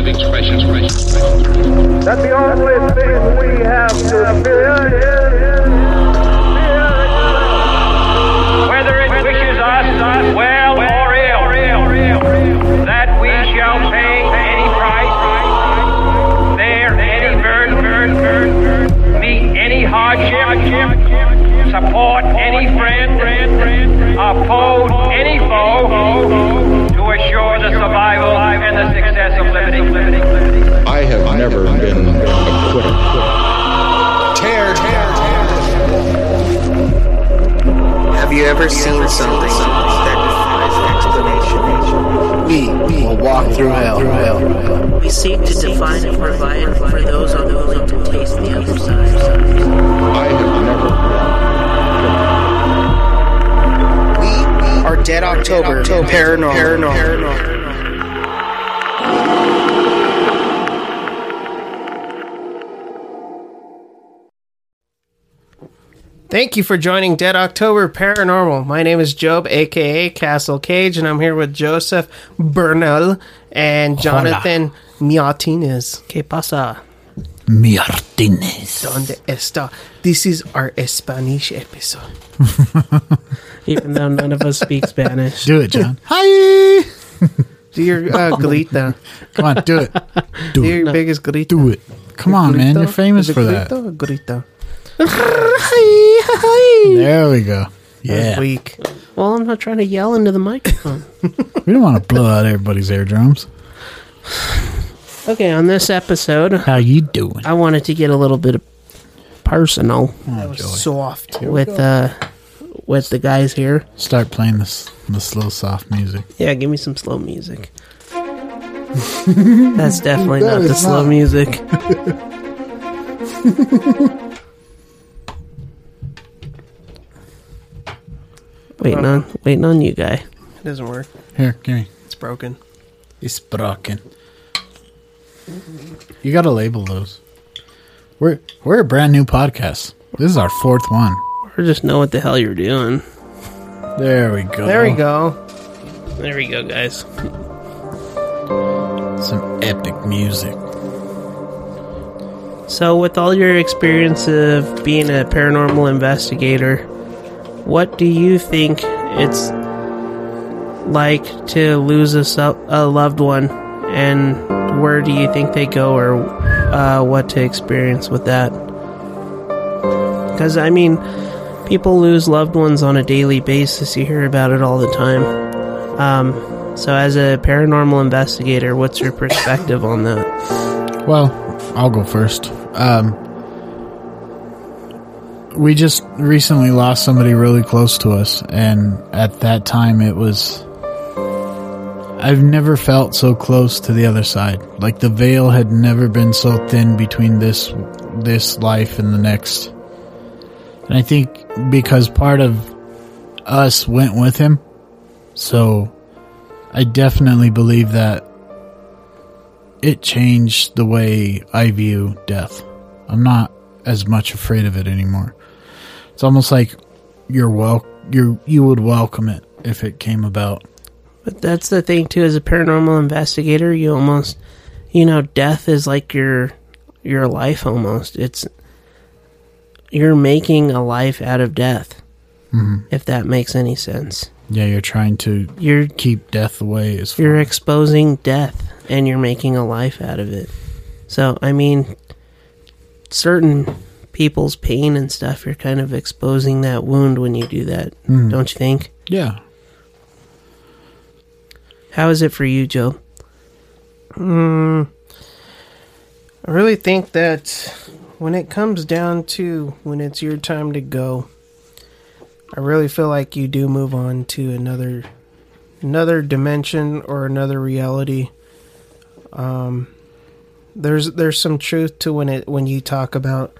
of that the only thing we have to fear is whether it wishes us well or ill, that we shall pay any price, bear any burden, meet any hardship, support any friend, oppose any foe, to assure the survival and the success of liberty. I have never been a quitter. Tear, tear, Have you ever seen something that defies explanation? We will walk through hell. We seek to define and provide for those on the unwilling to taste the other side. I have never. We are Dead October, Paranormal. Paranormal. Thank you for joining Dead October Paranormal. My name is Job, aka Castle Cage, and I'm here with Joseph Bernal and Jonathan Martinez. ¿Qué pasa? Martinez. ¿Dónde está? This is our Spanish episode. Even though none of us speak Spanish. Do it, John. Hi. Do your uh, grita. Come on, do it. Do Do it. your biggest grita. Do it. Come on, man. You're famous Is it for that. grito grita? There we go. That's Yeah. weak. Well, I'm not trying to yell into the microphone. We don't want to blow out everybody's eardrums. okay, on this episode, How you doing? I wanted to get a little bit of personal. Oh, joy. soft with uh with the guys here. Start playing this this little soft music. Yeah, give me some slow music. That's definitely That not the is slow not. music. waiting on waiting on you guy. It doesn't work. Here, give me. It's broken. It's broken. You got to label those. We're we're a brand new podcast. This is our fourth one. Or just know what the hell you're doing. There we go. There we go. There we go, guys. Some epic music. So, with all your experience of being a paranormal investigator, what do you think it's like to lose a, a loved one, and where do you think they go, or uh, what to experience with that? Because I mean, people lose loved ones on a daily basis. You hear about it all the time. Um, so, as a paranormal investigator, what's your perspective on that? Well, I'll go first. Um, we just recently lost somebody really close to us, and at that time, it was. I've never felt so close to the other side. Like the veil had never been so thin between this this life and the next. And I think because part of us went with him, so I definitely believe that it changed the way I view death. I'm not as much afraid of it anymore. It's almost like you're wel- you you would welcome it if it came about. But that's the thing too. As a paranormal investigator, you almost, you know, death is like your your life almost. It's you're making a life out of death. Mhm. If that makes any sense, Yeah, you're trying to you're keep death away as far. you're exposing death and you're making a life out of it. So I mean, certain people's pain and stuff, you're kind of exposing that wound when you do that, Mhm. don't you think? Yeah. How is it for you, Joe? Mm, I really think that when it comes down to when it's your time to go, I really feel like you do move on to another another dimension or another reality. Um, there's there's some truth to when it when you talk about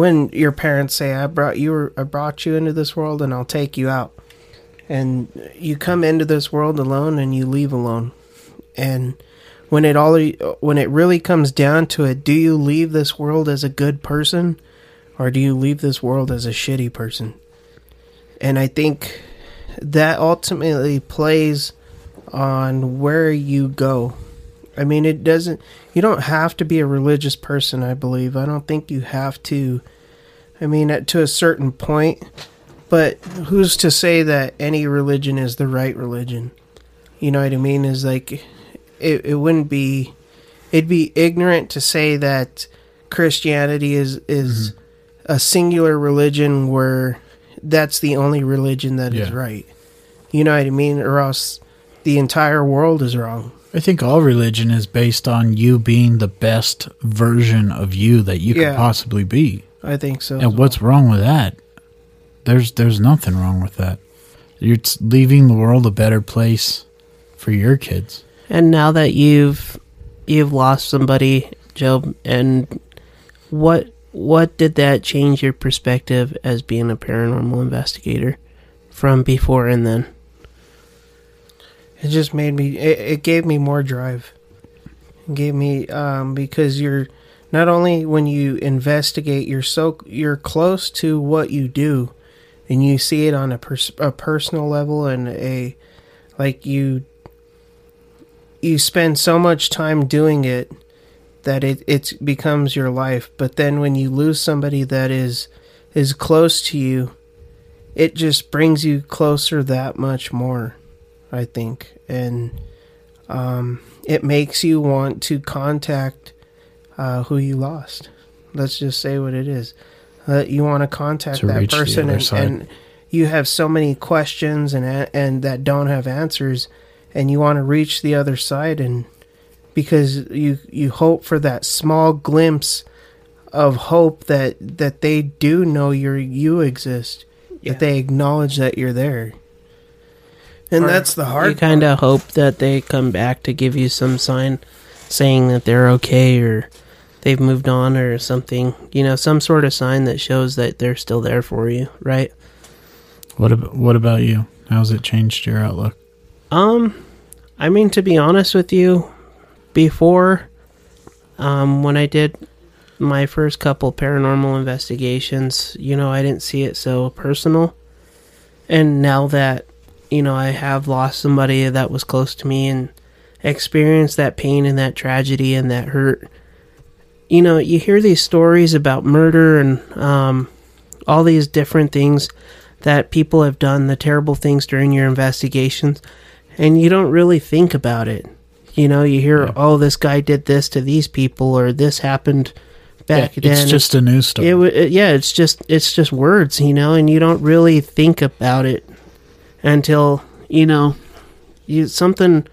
when your parents say I brought you I brought you into this world and I'll take you out. And you come into this world alone and you leave alone. And when it all when it really comes down to it, do you leave this world as a good person or do you leave this world as a shitty person? And I think that ultimately plays on where you go I mean, it doesn't. You don't have to be a religious person. I believe. I don't think you have to. I mean, at, to a certain point. But who's to say that any religion is the right religion? You know what I mean? Is like, it, it wouldn't be. It'd be ignorant to say that Christianity is is mm-hmm. a singular religion where that's the only religion that is Yeah. right. You know what I mean? Or else the entire world is wrong. I think all religion is based on you being the best version of you that you Yeah. could possibly be. I think so. And what's wrong with that? There's there's nothing wrong with that. You're leaving the world a better place for your kids. And now that you've you've lost somebody, Job, and what what did that change your perspective as being a paranormal investigator from before and then? It just made me. It, it gave me more drive. It gave me um, because you're not only when you investigate, you're so you're close to what you do, and you see it on a pers- a personal level and a like you you spend so much time doing it that it it becomes your life. But then when you lose somebody that is is close to you, it just brings you closer that much more. I think, and um, it makes you want to contact uh, who you lost. Let's just say what it is. Uh, you want to contact To that person, and, and you have so many questions and and that don't have answers, and you want to reach the other side, and because you you hope for that small glimpse of hope that that they do know you you exist, Yeah. that they acknowledge that you're there. And that's the hard You kind of hope that they come back to give you some sign saying that they're okay or they've moved on or something. You know, some sort of sign that shows that they're still there for you, right? What about what about you? How's it changed your outlook? Um, I mean, to be honest with you, before, um, when I did my first couple paranormal investigations, you know, I didn't see it so personal. And now that, you know, I have lost somebody that was close to me and experienced that pain and that tragedy and that hurt, you know, you hear these stories about murder and, um, all these different things that people have done, the terrible things during your investigations, and you don't really think about it. You know, you hear, oh, this guy did this to these people, or this happened back Yeah, then. it's just a news story. It, it, yeah, it's just it's just words, you know, and you don't really think about it until you know you something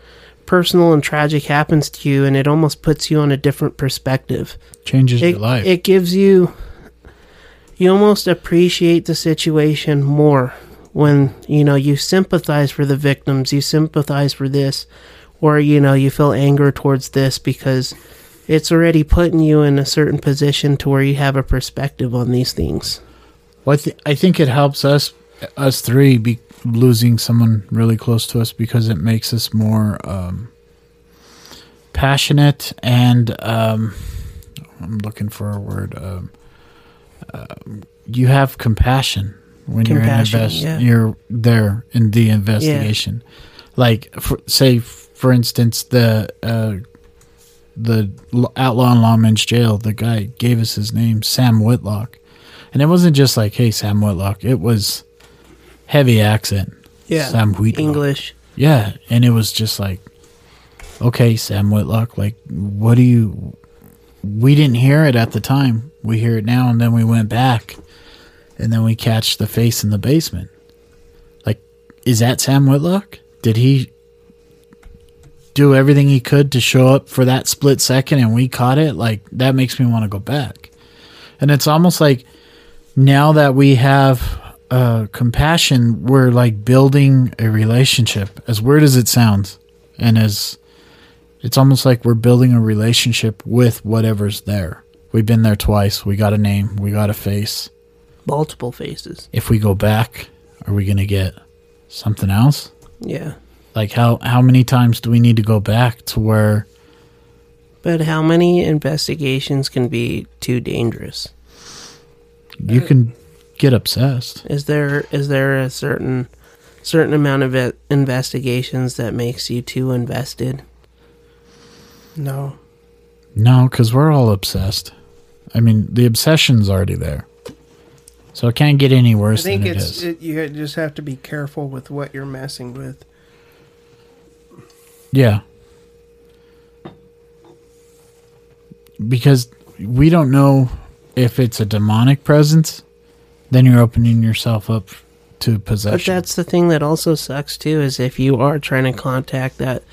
personal and tragic happens to you, and it almost puts you on a different perspective. Changes It, your life. it gives you you almost appreciate the situation more when you know you sympathize for the victims, you sympathize for this, or you know you feel anger towards this because it's already putting you in a certain position to where you have a perspective on these things. Well, I, th- I think it helps us, us three, be losing someone really close to us because it makes us more um, passionate and um, I'm looking for a word. Um, um, you have compassion when Compassion, you're invest- yeah. You're there in the investigation. Like, for, say, for instance, the uh, the outlaw in Longman's jail. The guy gave us his name, Sam Whitlock. And it wasn't just like, hey, Sam Whitlock. It was heavy accent. Yeah. Sam Whitlock. English. Yeah. And it was just like, okay, Sam Whitlock, like, what do you. We didn't hear it at the time. We hear it now, and then we went back. And then we catch the face in the basement. Like, is that Sam Whitlock? Did he do everything he could to show up for that split second and we caught it? Like, that makes me want to go back. And it's almost like now that we have uh, compassion, we're like building a relationship. As weird as it sounds, and as it's almost like we're building a relationship with whatever's there. We've been there twice. We got a name. We got a face. Multiple faces. If we go back, are we gonna get something else? Yeah. Like how how many times do we need to go back to where But how many investigations can be too dangerous? you can get obsessed? Is there is there a certain certain amount of it- investigations that makes you too invested? No. No, because we're all obsessed. I mean, the obsession's already there. So it can't get any worse. I think than it it's is. it, you just have to be careful with what you're messing with. Yeah. Because we don't know if it's a demonic presence, then you're opening yourself up to possession. But that's the thing that also sucks too is if you are trying to contact that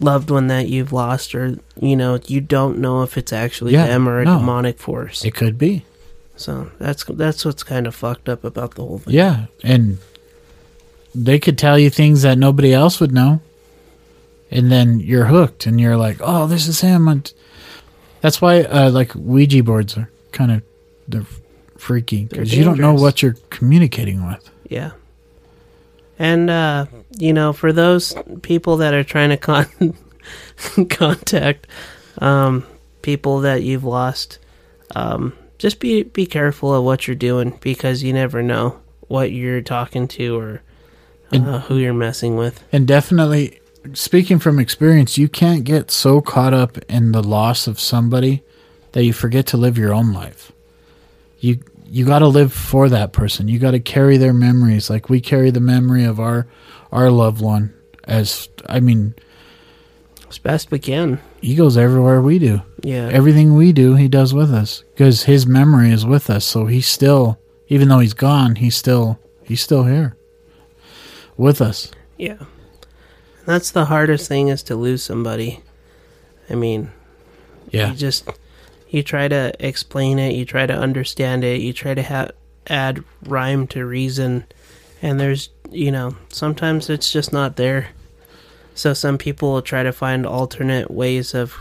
loved one that you've lost or you know you don't know if it's actually Yeah, them or a no. demonic force. it could be. So that's that's what's kind of fucked up about the whole thing. Yeah, and they could tell you things that nobody else would know, and then you're hooked, and you're like, "Oh, this is him." And that's why, uh, like Ouija boards are kind of they're freaky because you don't know what you're communicating with. Yeah. And uh, you know, for those people that are trying to con- contact um, people that you've lost, um, just be be careful of what you're doing because you never know what you're talking to or uh, who you're messing with. And definitely, speaking from experience, you can't get so caught up in the loss of somebody that you forget to live your own life. You you got to live for that person. You got to carry their memories, like we carry the memory of our our loved one. As I mean, As best we can. he goes everywhere we do. Yeah. Everything we do, he does with us because his memory is with us. So he's still, even though he's gone, he's still he's still here with us. Yeah. That's the hardest thing is to lose somebody. I mean, Yeah. you just you try to explain it, you try to understand it, you try to ha- add rhyme to reason, and there's you know sometimes it's just not there. So some people will try to find alternate ways of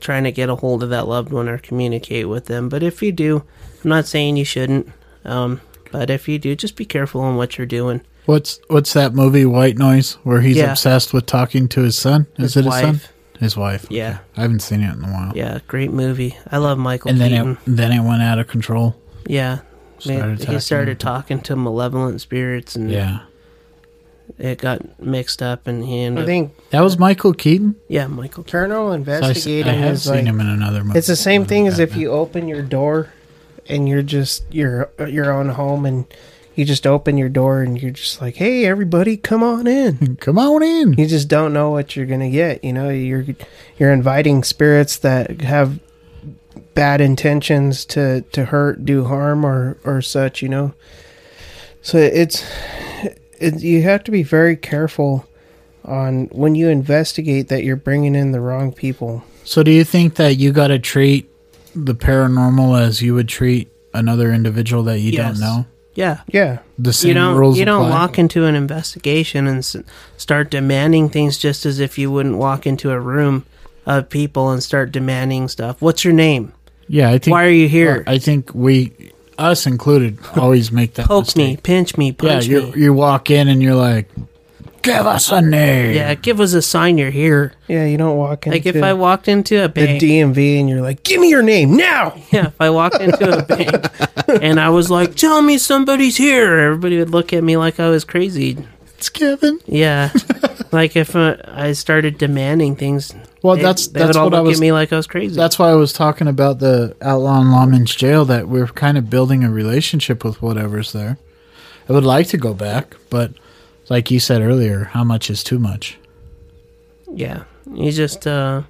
trying to get a hold of that loved one or communicate with them. But if you do, I'm not saying you shouldn't. Um, but if you do, just be careful on what you're doing. What's what's that movie White Noise where he's Yeah. obsessed with talking to his son? Is His it his son? Wife. His wife. Yeah. okay. I haven't seen it in a while. Yeah, great movie. I love Michael And then Keaton. it then it went out of control. yeah, Started he started talking to malevolent spirits, and Yeah. it got mixed up, and he ended I up. think That was Michael Keaton. Yeah, Michael. Keaton. paranormal So I, s- investigating I have is seen like him in another movie. it's the same thing as if you open your door and you're just you're your own home and you just open your door and you're just like, "Hey, everybody, come on in." Come on in. you just don't know what you're gonna get. You know, you're you're inviting spirits that have bad intentions to to hurt, do harm, or or such. You know, so it's it, you have to be very careful on when you investigate that you're bringing in the wrong people. So do you think that you got to treat the paranormal as you would treat another individual that you Yes. don't know? Yeah, Yeah, The same you don't rules you don't apply? walk into an investigation and s- start demanding things just as if you wouldn't walk into a room of people and start demanding stuff. What's your name? Yeah, I think. Why are you here? I think we, us included, always make that Poke me, pinch me, Yeah, punch you me. you walk in and you're like, give us a name. Yeah, give us a sign you're here. yeah. You don't walk into Like if I walked into a bank. the bank, DMV and you're like, "Give me your name now." yeah, if I walked into a bank and I was like, "Tell me somebody's here," everybody would look at me like I was crazy. it's Kevin. Yeah, like if uh, I started demanding things, Well, they, that's they that's would all what I look was. at me like I was crazy. That's why I was talking about the outlaw in Lawman's jail. That we're kind of building a relationship with whatever's there. I would like to go back, but like you said earlier, how much is too much? yeah, you just uh,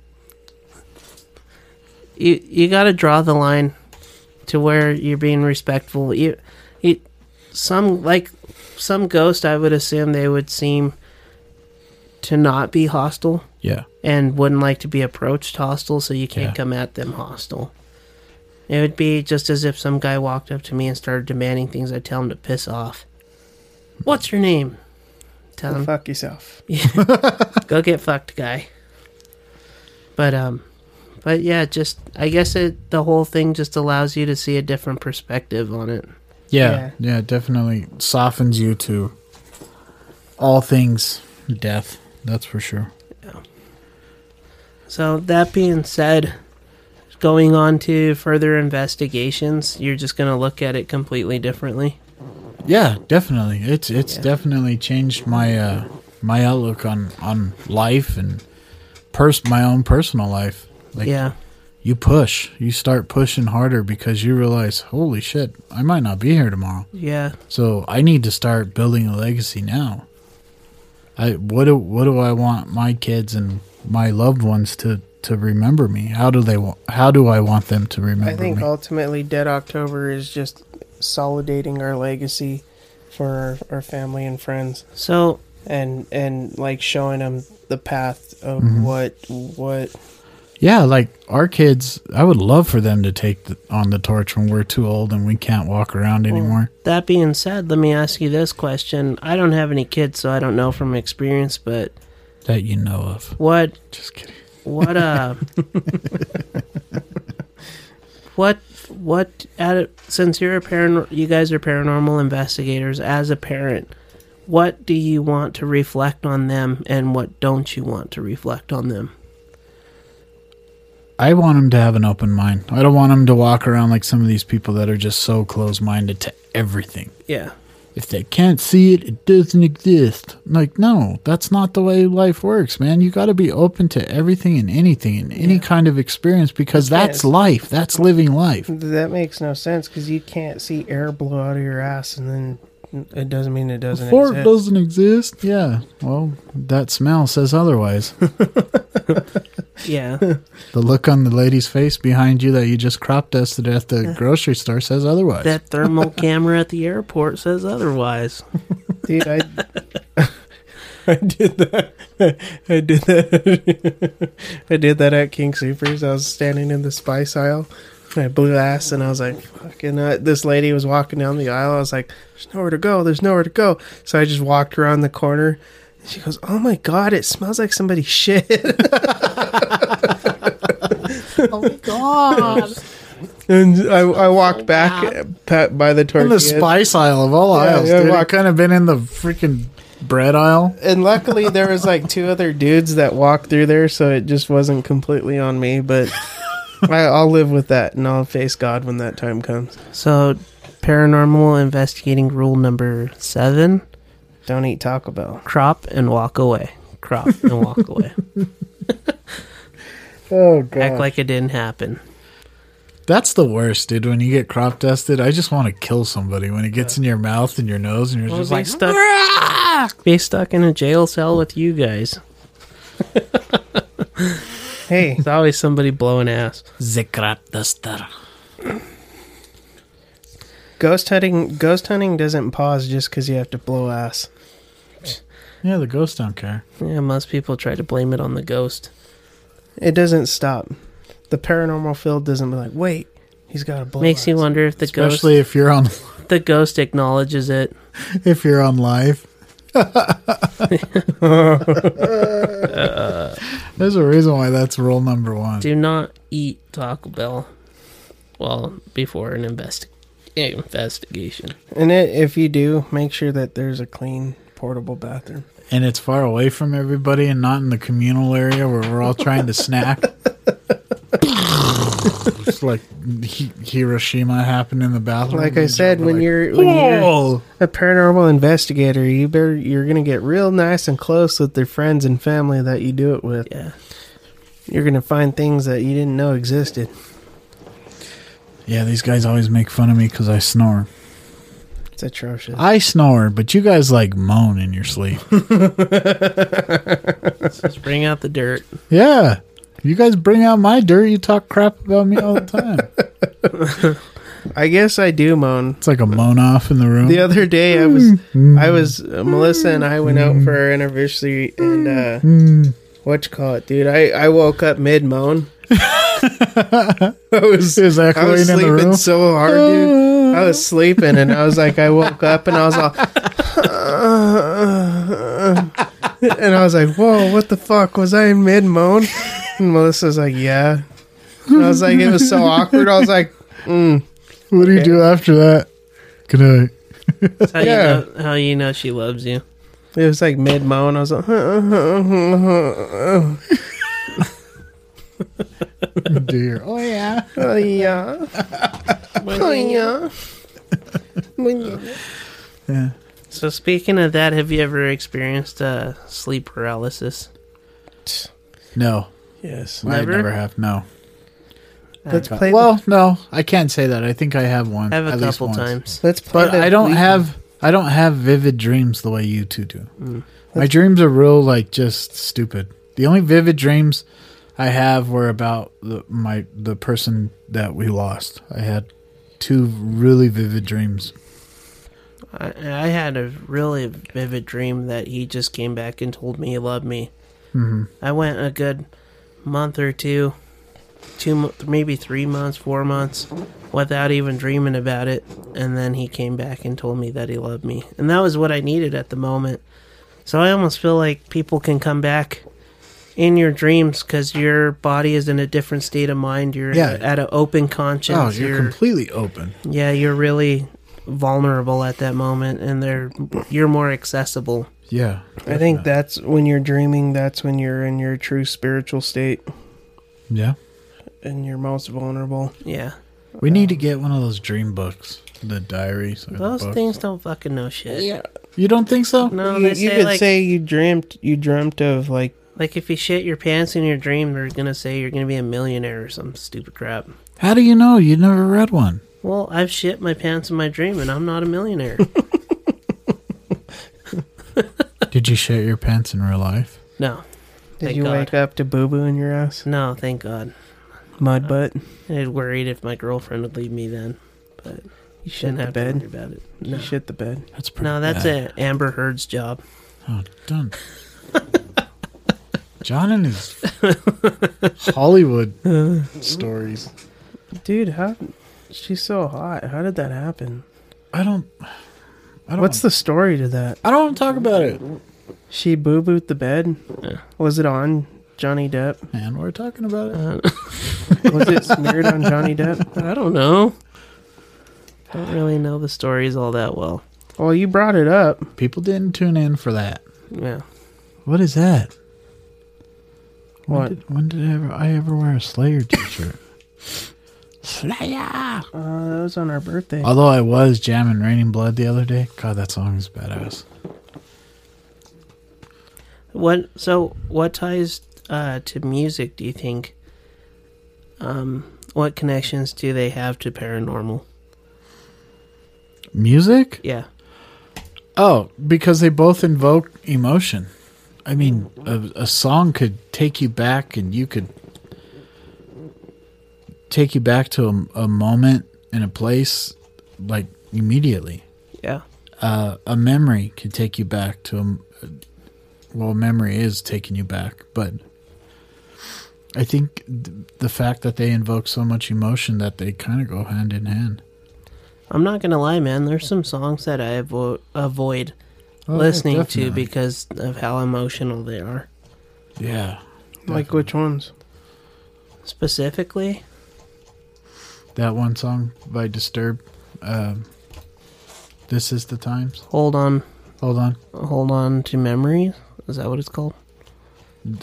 you you got to draw the line to where you're being respectful. You, you, some like some ghost, I would assume they would seem to not be hostile. Yeah, and wouldn't like to be approached hostile, so you can't Yeah. come at them hostile. It would be just as if some guy walked up to me and started demanding things. I'd tell him to piss off. What's your name? Tell Go him, fuck yourself. go get fucked, guy. But um, but yeah, just I guess it the whole thing just allows you to see a different perspective on it. yeah, yeah. it definitely softens you to all things death. That's for sure. Yeah. So that being said, going on to further investigations, you're just gonna look at it completely differently. Yeah, definitely. It's it's Yeah. definitely changed my uh my outlook on on life and pers- my own personal life. Like yeah. you push, you start pushing harder because you realize, holy shit, I might not be here tomorrow. Yeah. So I need to start building a legacy now. I what do what do I want my kids and my loved ones to to remember me? How do they wa- how do I want them to remember me? I think me? ultimately Dead October is just solidating our legacy for our, our family and friends So and and like showing them the path of Mm-hmm. what what yeah, like our kids, I would love for them to take the, on the torch when we're too old and we can't walk around anymore. that being said, let me ask you this question. I don't have any kids, so I don't know from experience, but That you know of. what Just kidding. what uh what what at since you're a paran you guys are paranormal investigators as a parent what do you want to reflect on them and what don't you want to reflect on them I want them to have an open mind. I don't want them to walk around like some of these people that are just so close minded to everything. yeah If they can't see it, it doesn't exist. Like, no, that's not the way life works, man. You got to be open to everything and anything and any kind of experience because that's Yes. life. That's living life. that makes no sense because you can't see air blow out of your ass and then it doesn't mean it doesn't Before it exist. doesn't exist. Yeah. Well, that smell says otherwise. yeah the look on the lady's face behind you that you just crop dusted at the grocery store says otherwise. that thermal camera at the airport says otherwise Dude, I I did that. I did that. I did that at King Soopers. I was standing in the spice aisle. And I blew ass, and I was like, "Fucking!" Uh, this lady was walking down the aisle. I was like, "There's nowhere to go. There's nowhere to go." So I just walked around the corner. And she goes, "Oh my god! It smells like somebody shit." oh my god. and I, I walked back by the In tortilla. the spice aisle of all Yeah, aisles, yeah, dude. I kind of been in the freaking bread aisle. and luckily there was like two other dudes that walked through there so it just wasn't completely on me but I, i'll live with that and i'll face god when that time comes. So paranormal investigating rule number seven. Don't eat taco bell. Crop and walk away. Crop and walk away. Oh god act like it didn't happen. That's the worst, dude. When you get crop dusted, I just want to kill somebody. When it gets in your mouth and your nose, and you're Well, just be like, stuck, be stuck in a jail cell with you guys. hey It's always somebody blowing ass. the crop duster. ghost hunting ghost hunting doesn't pause just because you have to blow ass Yeah, the ghosts don't care. Yeah, most people try to blame it on the ghost. it doesn't stop the paranormal field doesn't be like wait he's got a blow Makes you wonder if the ghost Especially ghost if you're on the ghost acknowledges it. if you're on live. There's a reason why that's rule number one. Do not eat Taco Bell. Well, before an investi- investigation. and it, if you do make sure that there's a clean portable bathroom And it's far away from everybody and not in the communal area where we're all trying to snack. it's like Hi- Hiroshima happened in the bathroom. like i said when like, you're when you're a paranormal investigator, you better you're gonna get real nice and close with their friends and family that you do it with. Yeah. You're gonna find things that you didn't know existed. Yeah, these guys always make fun of me because I snore. It's atrocious. I snore, but you guys like moan in your sleep. Just bring out the dirt. yeah. You guys bring out my dirt. You talk crap about me all the time. I guess I do moan. It's like a moan off in the room. The other day I was I was uh, Melissa and I went out for our anniversary and uh what you call it, dude? I I woke up mid moan. I was It was I echoing was in the sleeping room. so hard, dude. I was sleeping and I was like, I woke up and I was all, and I was like, whoa, what the fuck? Was I in mid moan? And Melissa's like, yeah. And I was like, it was so awkward. I was like, mm. What do you do after that? Good night. That's how Yeah. you know how you know she loves you. it was like mid moan. I was like, Dear. Oh yeah. oh yeah, oh yeah. Yeah. So speaking of that, have you ever experienced uh, sleep paralysis? No. Yes. I Never? never have. No. Let's play. Well, no, I can't say that. I think I have one. I have a at least couple once. times. let's play. But I don't week- have I don't have vivid dreams the way you two do. Mm. My dreams are real like just stupid. The only vivid dreams I have were about the, my the person that we lost. I had two really vivid dreams. I, I had a really vivid dream that he just came back and told me he loved me. hmm I went a good month or two, two maybe three months, four months, without even dreaming about it, and then he came back and told me that he loved me, and that was what I needed at the moment. So I almost feel like people can come back in your dreams because your body is in a different state of mind. You're Yeah. at an open Oh, conscience. you're completely open. yeah, you're really vulnerable at that moment, and they're you're more accessible. Yeah. I think that's when you're dreaming. That's when you're in your true spiritual state Yeah. and you're most vulnerable. Yeah, We need to um, get one of those dream books, the diaries. Or the those books. things don't fucking know shit. Yeah. You don't think so? No, you, they you say could like say you dreamt. You dreamt of like. like if you shit your pants in your dream, they're gonna say you're gonna be a millionaire or some stupid crap. How do you know? You never read one. Well, I've shit my pants in my dream, and I'm not a millionaire. Did you shit your pants in real life? no, Did Thank you God. wake up to boo boo in your ass? no, thank God. Mud uh, butt. I'd worried if my girlfriend would leave me then, but You shouldn't the have bed. to worry about it. No, You shit the bed. That's pretty. no, that's bad. a Amber Heard's job. Oh, done. John and his Hollywood uh. stories. Dude, how? She's so hot. How did that happen? I don't. I don't. What's the story to that? I don't want to talk about it. She boo booed the bed. Was it on Johnny Depp? Man, we're talking about it. Uh, Was it smeared on Johnny Depp? I don't know. I Don't really know the stories all that well. Well, you brought it up. People didn't tune in for that. Yeah. What is that? When What? did, when did I ever, I ever wear a Slayer t-shirt? Slayer. Uh, that was on our birthday. Although I was jamming "Raining Blood" the other day. God, that song is badass. What? So, what ties uh, to music? Do you think? Um, what connections do they have to paranormal? Music? Yeah. Oh, because they both invoke emotion. I mean, a, a song could take you back, and you could take you back to a, a moment and a place, like immediately. Yeah. Uh, a memory can take you back to a. Well, memory is taking you back, but I think th- the fact that they invoke so much emotion that they kind of go hand in hand. I'm not gonna lie, man. There's some songs that I avo- avoid Oh, yeah, listening to because of how emotional they are. Yeah, like which ones? Specifically, that one song by Disturbed. Um, this is the times. hold on, Hold on, hold on to memories. Is that what it's called?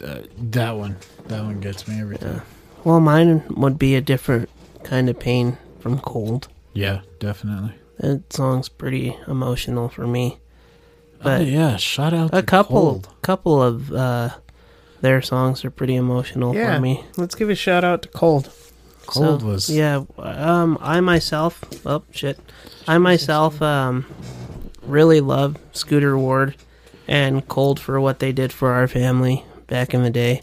uh, that one. That one gets me every time. Well, mine would be a different kind of pain from cold. Yeah, definitely. That song's pretty emotional for me. But But yeah, shout out a to couple, Cold. couple of uh, their songs are pretty emotional Yeah. for me. Let's give a shout out to Cold. Cold So, was yeah. Um, I myself, oh shit, I myself um, really love Scooter Ward and Cold for what they did for our family back in the day.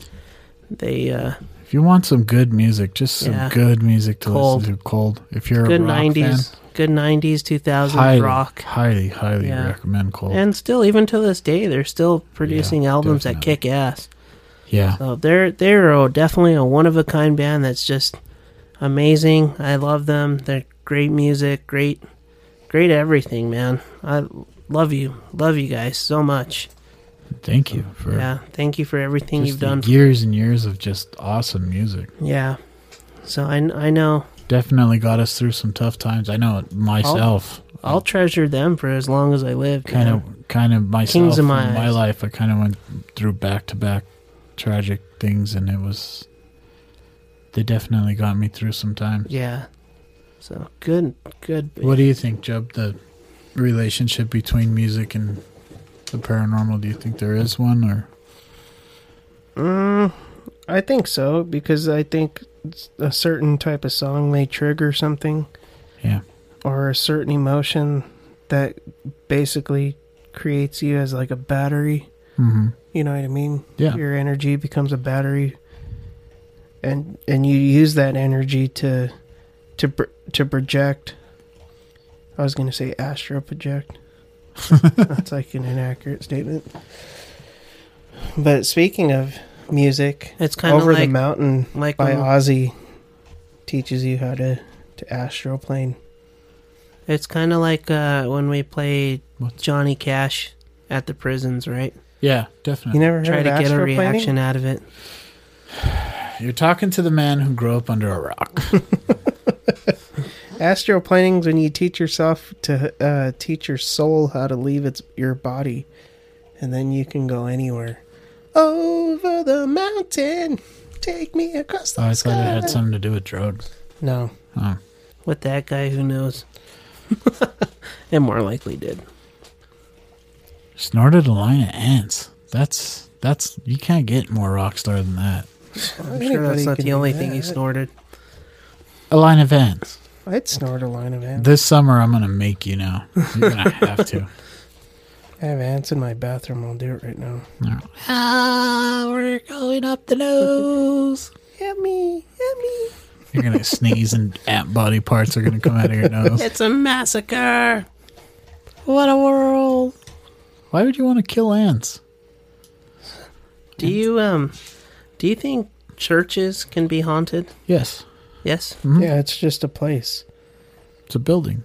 They uh, If you want some good music, just some Yeah. good music to Cold. listen to. Cold. If you're good a rock '90s, fan, good '90s, 2000s highly, rock, highly, highly Yeah. recommend Cold. and still even to this day, they're still producing Yeah, albums that kick ass. yeah, So they're they're definitely a one of a kind band that's just amazing. I love them. They're great music, great, great everything, man. I love you, love you guys so much. thank you for Yeah, thank you for everything you've done. years and years of just awesome music. Yeah. So I I know Definitely got us through some tough times. I know it myself. I'll treasure them for as long as I live. kind of, kind of myself Kings of in my my life. I kind of went through back to back tragic things, and it was. They definitely got me through some times. Yeah. So good, good. What do you think, Jub? The relationship between music and the paranormal? Do you think there is one, or Mm, I think so because I think a certain type of song may trigger something Yeah. or a certain emotion that basically creates you as like a battery. Mm-hmm. You know what I mean? Yeah. Your energy becomes a battery, and and you use that energy to to to project. I was gonna say astro project. That's like an inaccurate statement. But speaking of music, It's kind of over like the mountain like by when- Ozzy teaches you how to to astroplane. it's kind of like uh, when we played What's- Johnny Cash at the prisons, right? Yeah, definitely. You never heard Try of to get a reaction out of it. You're talking to the man who grew up under a rock. Astroplaning's when you teach yourself to uh, teach your soul how to leave its your body, and then you can go anywhere. Over the mountain, take me across the Oh, I sky. thought it had something to do with drugs. No, Oh. With that guy, who knows? it more likely did. Snorted a line of ants. That's that's you can't get more rock star than that. I'm sure that's not the only thing he snorted. A line of ants. I'd snort a line of ants. This summer I'm gonna make you now. You're gonna have to. I have ants in my bathroom. I'll do it right now. Ah, we're going up the nose. Help me, help me. You're gonna sneeze and ant body parts are gonna come out of your nose. It's a massacre. What a world! Why would you want to kill ants? Do you um, do you think churches can be haunted? Yes, Yes. Mm-hmm. Yeah, it's just a place, it's a building.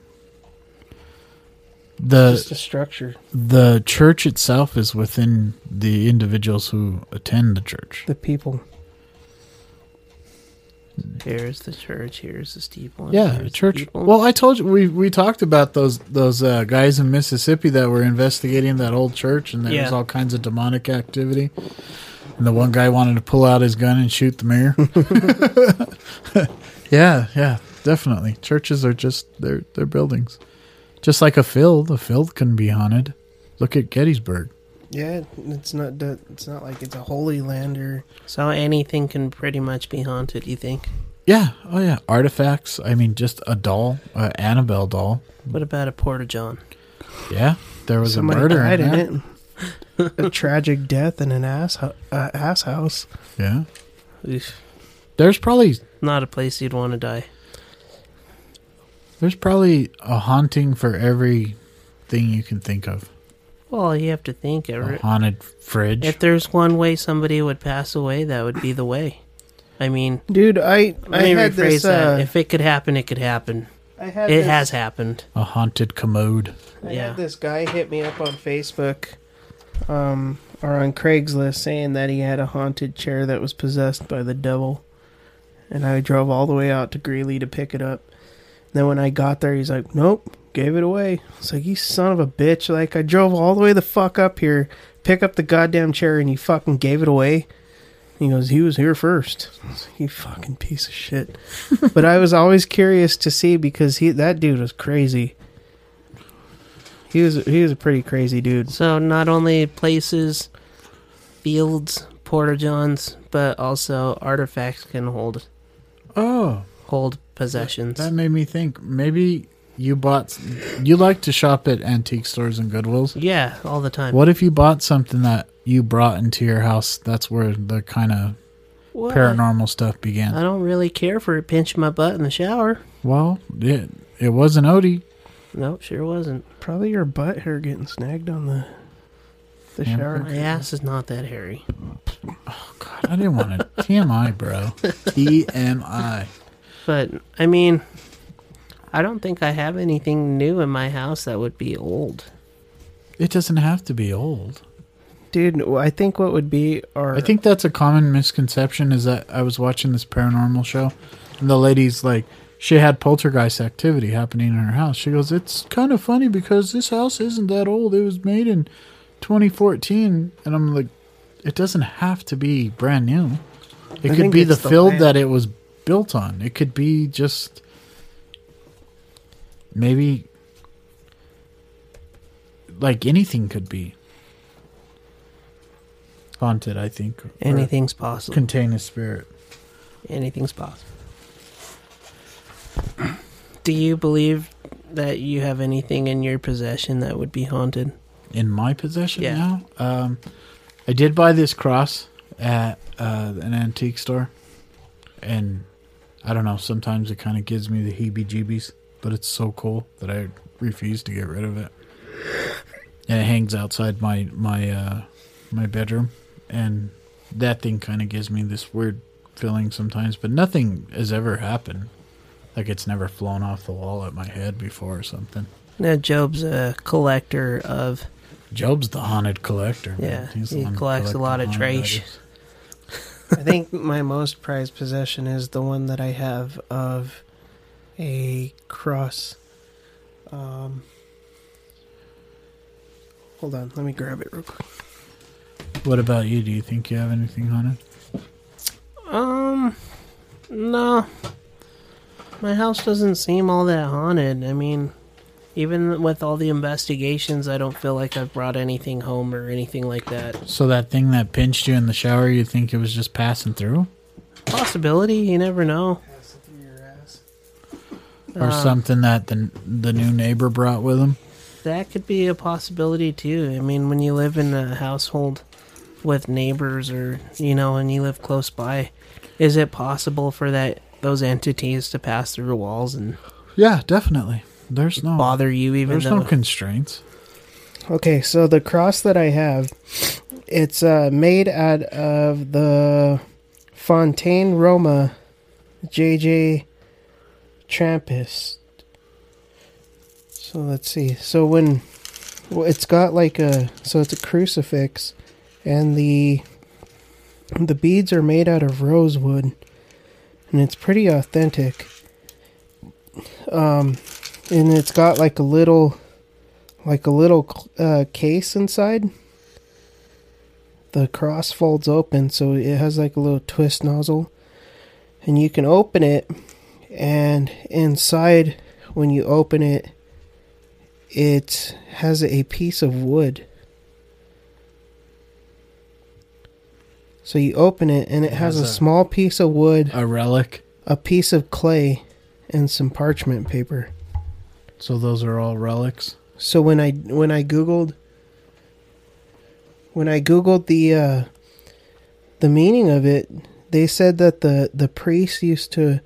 The just a structure. the church itself is within the individuals who attend the church. The people. Here's the church. Here's the steeple. Yeah, the church. Well, I told you we we talked about those those uh, guys in Mississippi that were investigating that old church, and there was all kinds of demonic activity. And the one guy wanted to pull out his gun and shoot the mayor. yeah, yeah, definitely. Churches are just they're they're buildings, just like a field. A field can be haunted. Look at Gettysburg. Yeah, it's not. It's not like it's a holy land or. so anything can pretty much be haunted. You think? Yeah, oh yeah, artifacts. I mean, just a doll, uh, Annabelle doll. What about a porta john? Yeah, there was Somebody a murder died in, in it. a tragic death in an ass uh, ass house. Yeah, Oof. there's probably Not a place you'd want to die. There's probably a haunting for every thing you can think of. Well, you have to think. A Every, haunted fridge. if there's one way somebody would pass away, that would be the way. I mean, Dude, I let I me had rephrase this. that. Uh, if it could happen, it could happen. I had It this, has happened. a haunted commode. I yeah. had this guy hit me up on Facebook, um, or on Craigslist, saying that he had a haunted chair that was possessed by the devil, and I drove all the way out to Greeley to pick it up. then when I got there, he's like, "Nope, gave it away." It's like you son of a bitch! Like I drove all the way the fuck up here, pick up the goddamn chair, and you fucking gave it away. He goes, "He was here first. I was like, you fucking piece of shit. but I was always curious to see because he that dude was crazy. He was he was a pretty crazy dude. So not only places, fields, porta johns, but also artifacts can hold Oh, hold possessions. that made me think. Maybe you bought. You like to shop at antique stores and Goodwills. yeah, all the time. What if you bought something that you brought into your house? That's where the kind of Well, paranormal stuff began. I don't really care for it pinching my butt in the shower. well, it it wasn't Odie. Nope, sure wasn't. Probably your butt hair getting snagged on the the Yeah. shower. My ass is not that hairy. Oh god, I didn't want to TMI, bro. TMI. But I mean, I don't think I have anything new in my house that would be old. It doesn't have to be old. Dude, I think what would be our I think that's a common misconception is that I was watching this paranormal show and the lady's like she had poltergeist activity happening in her house. She goes, "It's kind of funny because this house isn't that old. It was made in 2014." And I'm like, "It doesn't have to be brand new. It I could be the the field land. that it was built on. It could be just maybe like anything could be. Haunted, I think. Anything's possible. Contain a spirit. Anything's possible. Do you believe that you have anything in your possession that would be haunted? in my possession Yeah. now. Um, I did buy this cross at uh, an antique store, and I don't know. Sometimes it kind of gives me the heebie-jeebies, but it's so cool that I refuse to get rid of it. And it hangs outside my my uh, my bedroom, and that thing kind of gives me this weird feeling sometimes. But nothing has ever happened. Like it's never flown off the wall at my head before or something. Now, Job's a collector of. Job's the haunted collector. Yeah, he collects a lot of trash. I think my most prized possession is the one that I have of a cross. Um, hold on, let me grab it real quick. What about you? Do you think you have anything haunted? Um, no. My house doesn't seem all that haunted. I mean, even with all the investigations, I don't feel like I've brought anything home or anything like that. So that thing that pinched you in the shower, you think it was just passing through, Possibility, you never know. Or Uh, something that the the new neighbor brought with him? That could be a possibility too. I mean, when you live in a household with neighbors or, you know, and you live close by, is it possible for that those entities to pass through walls and Yeah, definitely. There's no bother you even There's though no constraints. Okay, so the cross that I have, it's uh, made out of the Fontaine Roma JJ Trappist. So let's see. So when well, it's got like a so it's a crucifix, and the the beads are made out of rosewood, and it's pretty authentic. Um, and it's got like a little like a little uh, case inside. The cross folds open, so it has like a little twist nozzle, and you can open it. And inside, when you open it, it has a piece of wood. So you open it, and it, It has, has a a- small piece of wood, A relic. a piece of clay, and some parchment paper. So those are all relics. So when I when I googled when I googled the uh, the meaning of it, they said that the the priests used to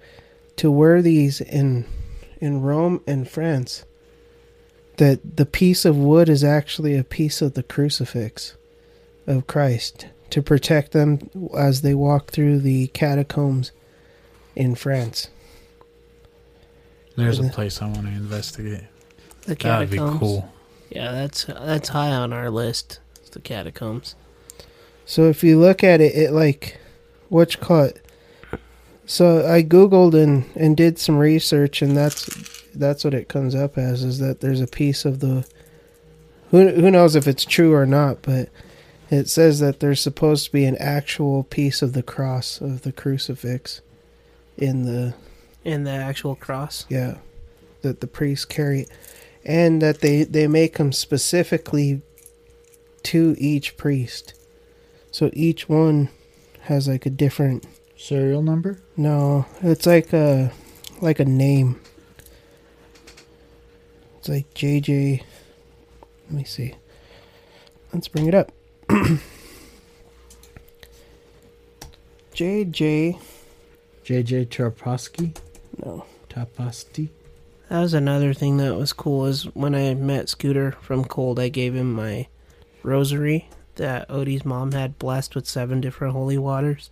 to wear these in in Rome and France. That the piece of wood is actually a piece of the crucifix of Christ to protect them as they walk through the catacombs in France. There's a place I want to investigate. the That'd be cool. Yeah, that's that's high on our list. It's the catacombs. So if you look at it, it like what you call it. So I googled and and did some research, and that's that's what it comes up as is that there's a piece of the. Who who knows if it's true or not, but it says that there's supposed to be an actual piece of the cross of the crucifix in the In the actual cross. yeah that the priests carry, and that they they make them specifically to each priest. So each one has like a different Serial number? no, it's like a like a name. It's like JJ. Let me see. Let's bring it up. JJ. JJ Tarposky? No. Tapasti? That was another thing that was cool is when I met Scooter from Cold, I gave him my rosary that Odie's mom had blessed with seven different holy waters.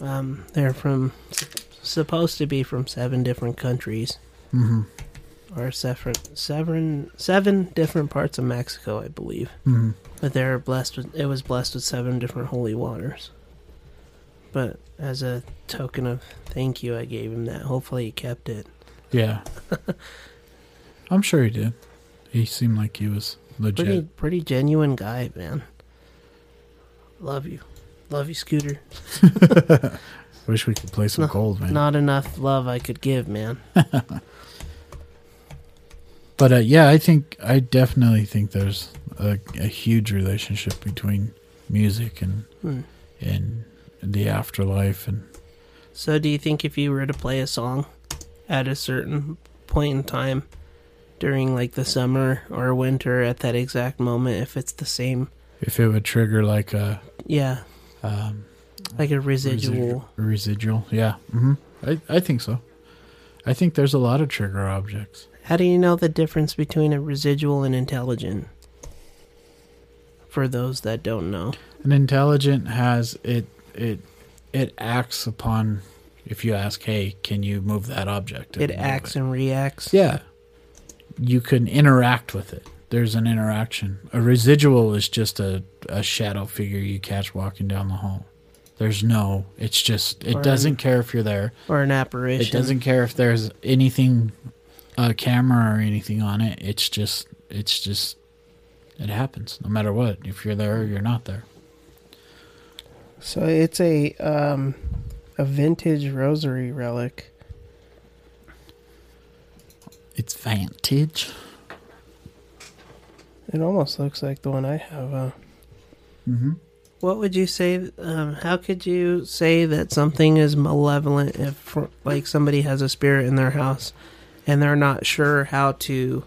Um, they're from supposed to be from seven different countries Mm-hmm. or seven seven seven different parts of Mexico, I believe. Mm-hmm. But they're blessed with it was blessed with seven different holy waters. But as a token of thank you, I gave him that. Hopefully, he kept it. Yeah. I'm sure he did. He seemed like he was legit. Pretty pretty genuine guy, man. Love you. Love you, Scooter. Wish we could play some No, gold, man. Not enough love I could give, man. But uh, yeah, I think I definitely think there's a, a huge relationship between music and Hmm. and the afterlife and So, do you think if you were to play a song at a certain point in time during like the summer or winter at that exact moment, if it's the same, if it would trigger like a yeah, um, like a residual? residual, residual yeah, hmm I I think so. I think there's a lot of trigger objects. How do you know the difference between a residual and intelligent? For those that don't know, An intelligent has it it it acts upon if you ask, hey, can you move that object? it acts it. and reacts. Yeah. You can interact with it. There's an interaction. A residual is just a, a shadow figure you catch walking down the hall. There's no, it's just, it Or doesn't an- care if you're there. Or an apparition. It doesn't care if there's anything, a camera or anything on it. It's just, it's just, it happens no matter what. If you're there or you're not there. So it's a um, a vintage rosary relic. It's vantage. It almost looks like the one I have. Uh, Mm-hmm. What would you say? Um, how could you say that something is malevolent if, like, somebody has a spirit in their house and they're not sure how to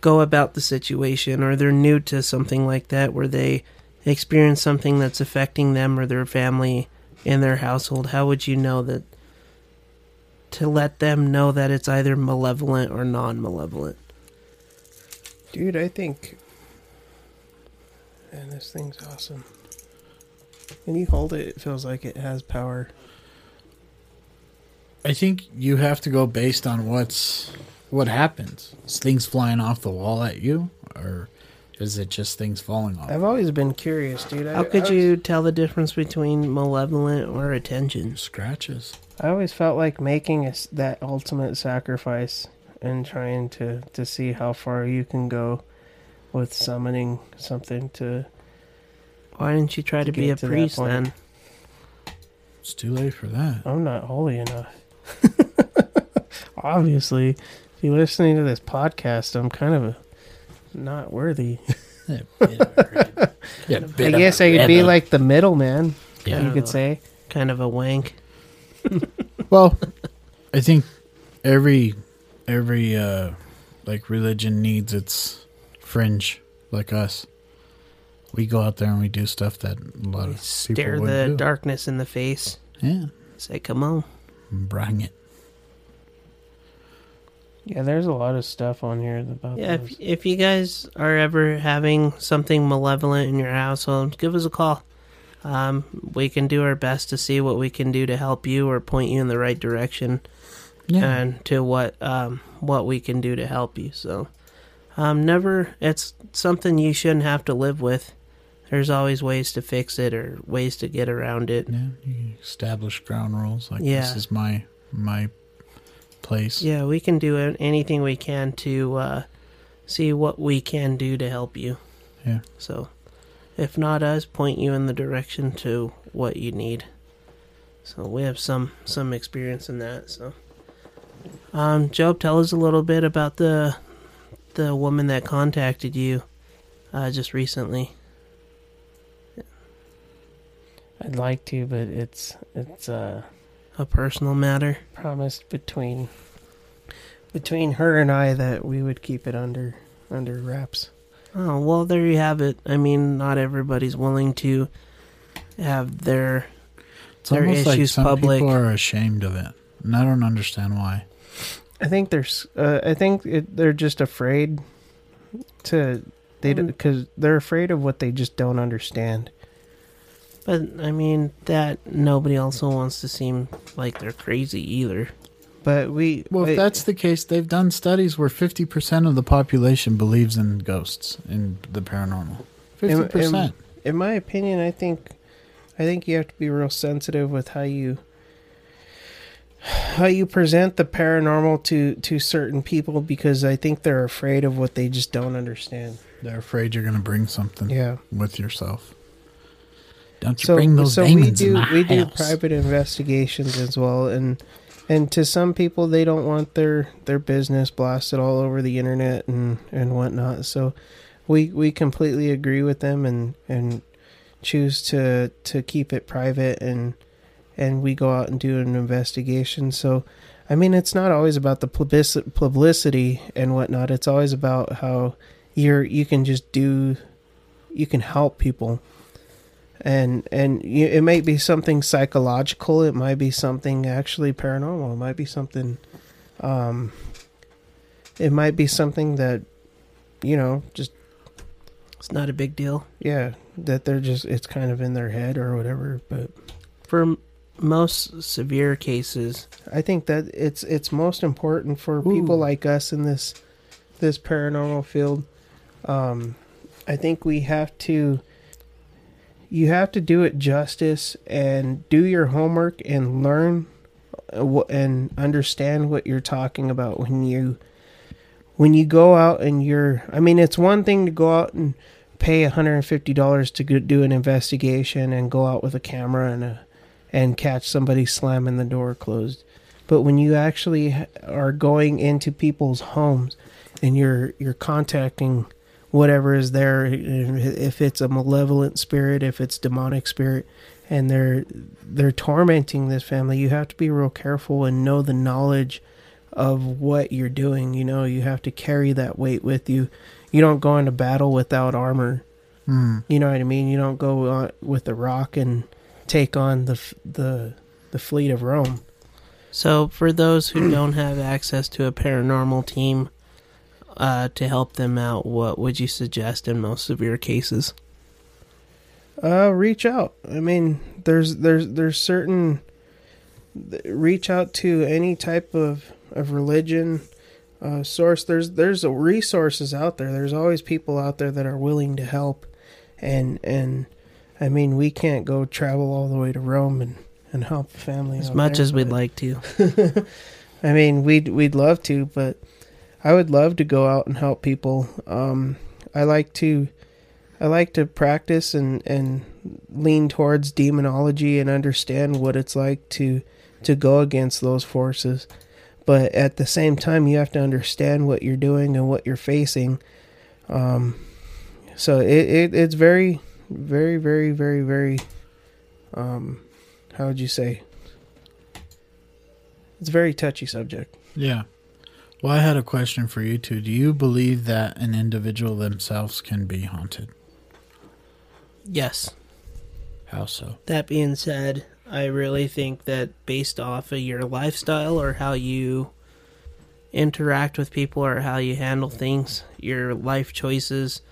go about the situation, or they're new to something like that, where they experience something that's affecting them or their family in their household? How would you know that? To let them know that it's either malevolent or non-malevolent. Dude, I think. And this thing's awesome. When you hold it, it feels like it has power. I think you have to go based on what's what happens. Is things flying off the wall at you, or is it just things falling off? I've always been curious, dude. I, How could I you tell the difference between malevolent or attention? Scratches. I always felt like making a s that ultimate sacrifice and trying to to see how far you can go with summoning something to. Why didn't you try to, To be a to priest point. then? It's too late for that. I'm not holy enough. Obviously, if you're listening to this podcast, I'm kind of not worthy. Yeah, bit of a red- yeah, I guess I could be like the middleman. Yeah. you could say. Kind of a wank. Well, I think every every uh like religion needs its fringe, like us. We go out there and we do stuff that a lot of people Stare would the do. darkness in the face. Yeah, Say, come on. bring it. Yeah, there's a lot of stuff on here about Yeah, those. if, if you guys are ever having something malevolent in your household, give us a call. Um, we can do our best to see what we can do to help you or point you in the right direction Yeah, and to what um, what we can do to help you. So, um, never it's something you shouldn't have to live with. There's always ways to fix it or ways to get around it. yeah. You establish ground rules. Like Yeah. this is my my place. Yeah, we can do anything we can to uh, see what we can do to help you. Yeah. So, if not us, point you in the direction to what you need. So we have some some experience in that. So, um, Job, tell us a little bit about the the woman that contacted you uh, just recently. I'd like to, but it's it's uh A personal matter. promised between between her and I that we would keep it under under wraps. Oh well, there you have it. I mean, not everybody's willing to have their It's their almost like issues some public. people are ashamed of it, and I don't understand why. I think there's uh, I think it, they're just afraid to they Mm. because they're afraid of what they just don't understand. But I mean that nobody also wants to seem like they're crazy either. But we Well, if I- that's the case, they've done studies where fifty percent of the population believes in ghosts in the paranormal. Fifty Am- percent. am- in my opinion, I think I think you have to be real sensitive with how you how you present the paranormal to to certain people because I think they're afraid of what they just don't understand. They're afraid you're going to bring something Yeah. with yourself. Don't you So bring those so we demons in do my we do private investigations as well and and to some people they don't want their their business blasted all over the internet and and whatnot so we we completely agree with them and and choose to to keep it private and and we go out and do an investigation. So i mean it's not always about the publicity and whatnot. It's always about how you're you can just do you can help people. And and you, it might be something psychological. It might be something actually paranormal. It might be something um it might be something that you know just It's not a big deal. yeah that they're just it's kind of in their head or whatever but For most severe cases, i think that it's it's most important for people like us in this this paranormal field. Um i think we have to you have to do it justice and do your homework and learn uh, and understand what you're talking about when you when you go out and you're i mean it's one thing to go out and pay $150 to do an investigation and go out with a camera and a and catch somebody slamming the door closed. But when you actually are going into people's homes and you're you're contacting whatever is there if it's a malevolent spirit if it's demonic spirit and they're they're tormenting this family you have to be real careful and know the knowledge of what you're doing you know? You have to carry that weight with you. You don't go into battle without armor. Hmm. you know what i mean? You don't go with the rock and take on the the the fleet of rome. So, for those who don't have access to a paranormal team uh, to help them out, what would you suggest in most severe cases? uh reach out. I mean there's there's there's certain reach out to any type of of religion uh source. There's there's resources out there. There's always people out there that are willing to help. And and i mean we can't go travel all the way to rome and and help a family As much there, as we'd but- like to. I mean, we'd we'd love to, but I would love to go out and help people. Um, I like to, I like to practice and and lean towards demonology and understand what it's like to to go against those forces. But at the same time, you have to understand what you're doing and what you're facing. Um, so it, it it's very, very, very, very, very. Um, how would you say? It's a very touchy subject. Yeah. Well, I had a question for you too. Do you believe that an individual themselves can be haunted? Yes. How so? That being said, I really think that based off of your lifestyle or how you interact with people or how you handle things, your life choices,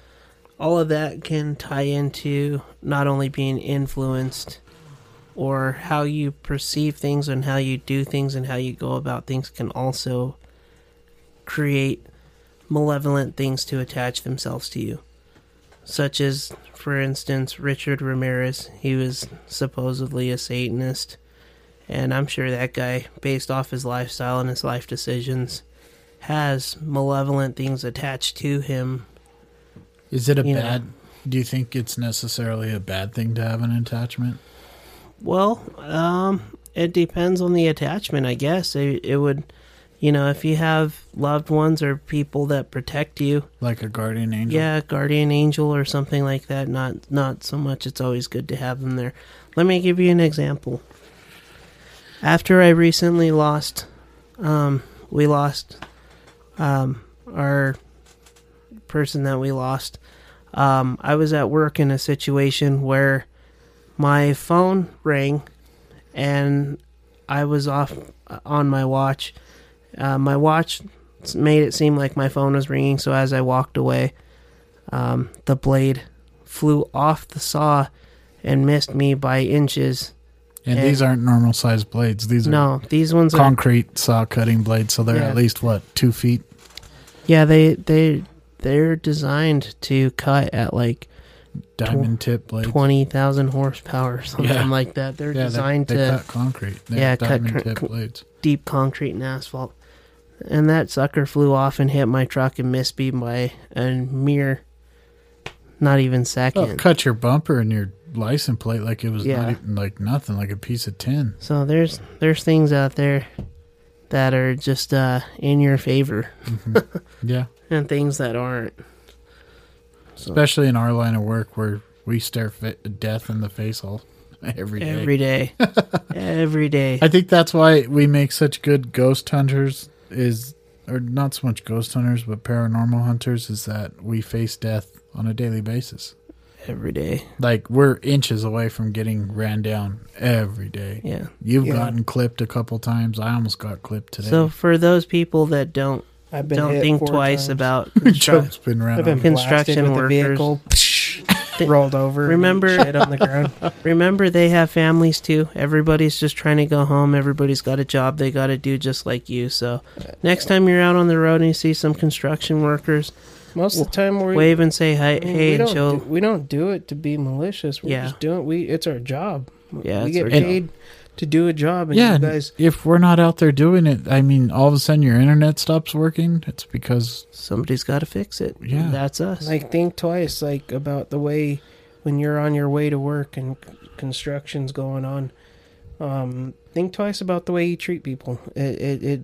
all of that can tie into not only being influenced or how you perceive things and how you do things and how you go about things can also create malevolent things to attach themselves to you. Such as, for instance, Richard Ramirez. He was supposedly a Satanist. And I'm sure that guy, based off his lifestyle and his life decisions, has malevolent things attached to him. Is it a You know. bad? Do you think it's necessarily a bad thing to have an attachment? Well, um, it depends on the attachment, I guess. It, it would, you know, if you have loved ones or people that protect you, Like a guardian angel? yeah, guardian angel or something like that. Not not so much. It's always good to have them there. Let me give you an example. After I recently lost, um, we lost, um, our person that we lost. Um, I was at work in a situation where my phone rang, and I was off uh, on my watch. Uh, my watch made it seem like my phone was ringing, so as I walked away, um, the blade flew off the saw and missed me by inches. And And- these aren't normal sized blades. These are No, these ones are concrete saw cutting blades, so they're Yeah. at least what two feet. yeah they they they're designed to cut at like Diamond tip blades. twenty thousand horsepower or something Yeah. like that. They're yeah, designed they, they to cut concrete. They're Yeah, cut diamond cr- tip blades. deep concrete and asphalt. And that sucker flew off and hit my truck and missed me by a mere, not even Oh, second. cut your bumper and your license plate like it was Yeah. not even, like nothing, like a piece of tin. So there's there's things out there that are just uh, in your favor Yeah. And things that aren't. Especially in our line of work where we stare fa- death in the face all every day. Every day. Every day. I think that's why we make such good ghost hunters is or not so much ghost hunters but paranormal hunters is that we face death on a daily basis. Every day. Like we're inches away from getting ran down every day. Yeah. You've Yeah. gotten clipped a couple times. I almost got clipped today. So for those people that don't I've been don't hit think four twice times. about Joe's been ran I've been construction construction with workers. a vehicle rolled over. and Remember- shit on the ground. remember they have families too. Everybody's just trying to go home. Everybody's got a job they got to do just like you. So next time you're out on the road and you see some construction workers, Most of the time, we're wave and say hi, I mean, hey we and don't show. do, we don't do it to be malicious. We're Yeah. just doing we. It's our job. Yeah, we get our job. Paid to do a job, and yeah, you guys. if we're not out there doing it, I mean, all of a sudden your internet stops working. It's because Somebody's got to fix it. Yeah. that's us. Like think twice, like about the way when you're on your way to work and construction's going on. Um, think twice about the way you treat people. It, it, it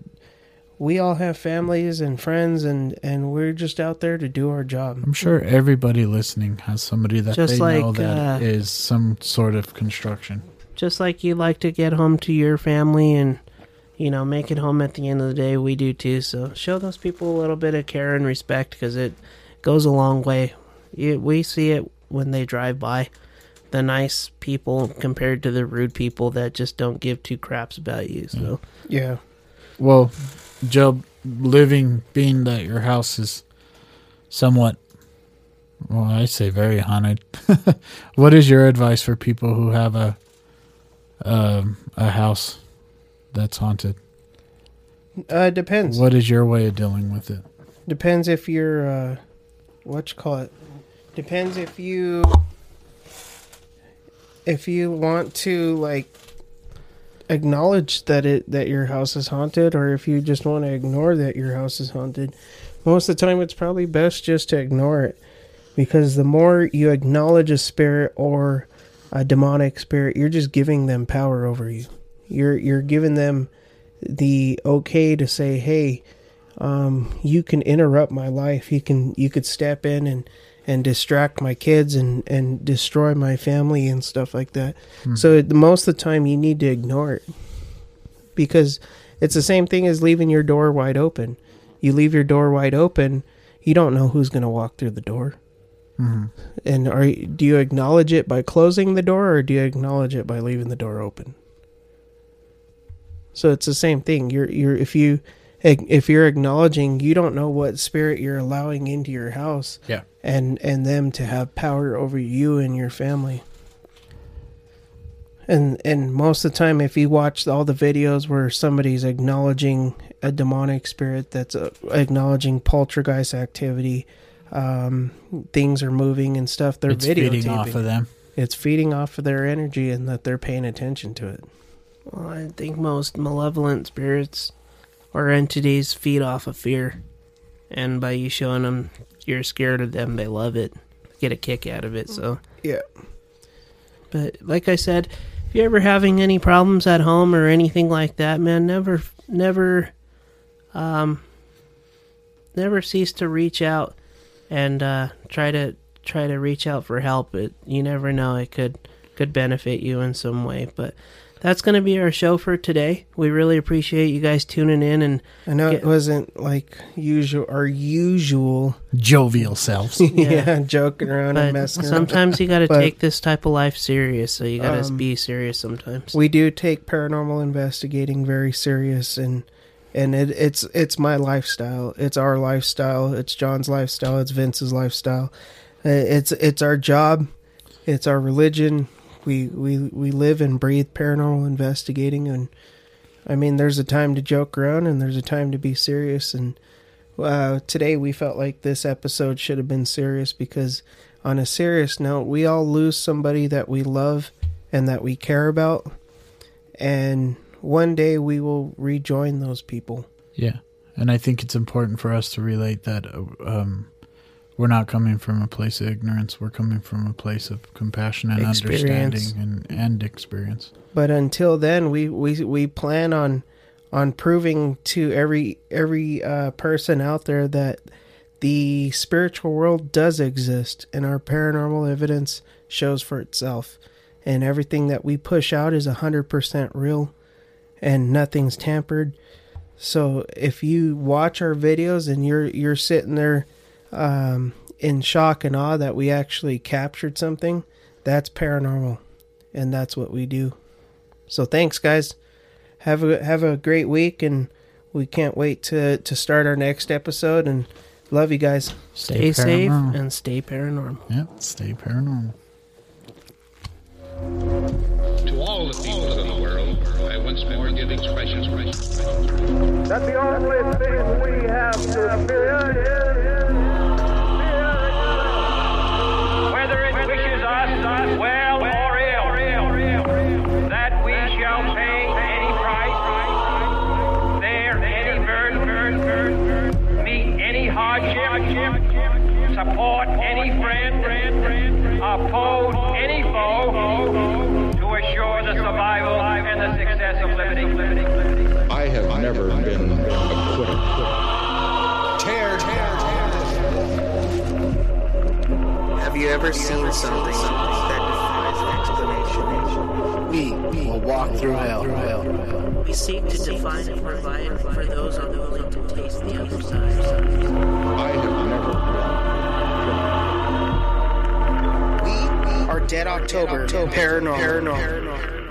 we all have families and friends, and and we're just out there to do our job. I'm sure everybody listening has somebody that Just they know like, that is uh, some sort of construction. Just like you like to get home to your family and you know make it home at the end of the day we do too so show those people a little bit of care and respect because it goes a long way you, we see it when they drive by the nice people compared to the rude people that just don't give two craps about you so mm-hmm. Yeah. Well, Joe, living, being that your house is somewhat, well, I say very haunted. what is your advice for people who have a um, a house that's haunted? Uh, depends. What is your way of dealing with it? Depends if you're uh what you call it. Depends if you if you want to like acknowledge that it that your house is haunted or if you just want to ignore that your house is haunted. Most of the time it's probably best just to ignore it because the more you acknowledge a spirit or a demonic spirit, you're just giving them power over you. You're you're giving them the okay to say, "Hey, um, you can interrupt my life. You can you could step in and and distract my kids and and destroy my family and stuff like that. So most of the time you need to ignore it because it's the same thing as leaving your door wide open. You leave your door wide open, you don't know who's going to walk through the door. And are you- do you acknowledge it by closing the door or do you acknowledge it by leaving the door open? So it's the same thing. You're you're if you if you're acknowledging you don't know what spirit you're allowing into your house Yeah. and and them to have power over you and your family. And and most of the time if you watch all the videos where somebody's acknowledging a demonic spirit that's uh, acknowledging poltergeist activity, um, things are moving and stuff, they're it's videotaping. feeding off of them. It's feeding off of their energy and that they're paying attention to it. well, i think most malevolent spirits or entities feed off of fear and by you showing them you're scared of them they love it get a kick out of it so Yeah. But like I said, if you're ever having any problems at home or anything like that, man, never, never, um, never cease to reach out and uh, try to try to reach out for help. It you never know it could could benefit you in some way. But that's going to be our show for today. We really appreciate you guys tuning in and I know Get- it wasn't like usual our usual Jovial selves. yeah, joking around and but messing around. sometimes you got to take this type of life serious. So you got to Um, be serious sometimes. we do take paranormal investigating very serious and and it, it's it's my lifestyle. It's our lifestyle. It's john's lifestyle. It's vince's lifestyle. Uh, it's it's our job. It's our religion. We we we live and breathe paranormal investigating. And i mean there's a time to joke around and there's a time to be serious. And uh, today we felt like this episode should have been serious because on a serious note we all lose somebody that we love and that we care about. And one day we will rejoin those people Yeah, and I think it's important for us to relate that uh, um, we're not coming from a place of ignorance. We're coming from a place of compassion and Experience. understanding and, and experience. but until then we we we plan on on proving to every every uh, person out there that the spiritual world does exist and our paranormal evidence shows for itself and everything that we push out is 100% real and nothing's tampered. So if you watch our videos and you're you're sitting there um, in shock and awe that we actually captured something that's paranormal and that's what we do. So thanks guys. Have a have a great week and we can't wait to to start our next episode and love you guys. Stay safe and stay paranormal. Yep, stay paranormal. That the only thing we have to fear is whether it wishes us well or ill, that we shall pay any price, bear any burden, meet any hardship, support any friend, oppose any foe, to assure the survival and the success of liberty. I have never been a acquitted. Have you ever seen something that defies explanation? We will walk through hell. We seek to define and provide for those unwilling to taste the other side. I have never been We are Dead October, Paranormal. Paranormal.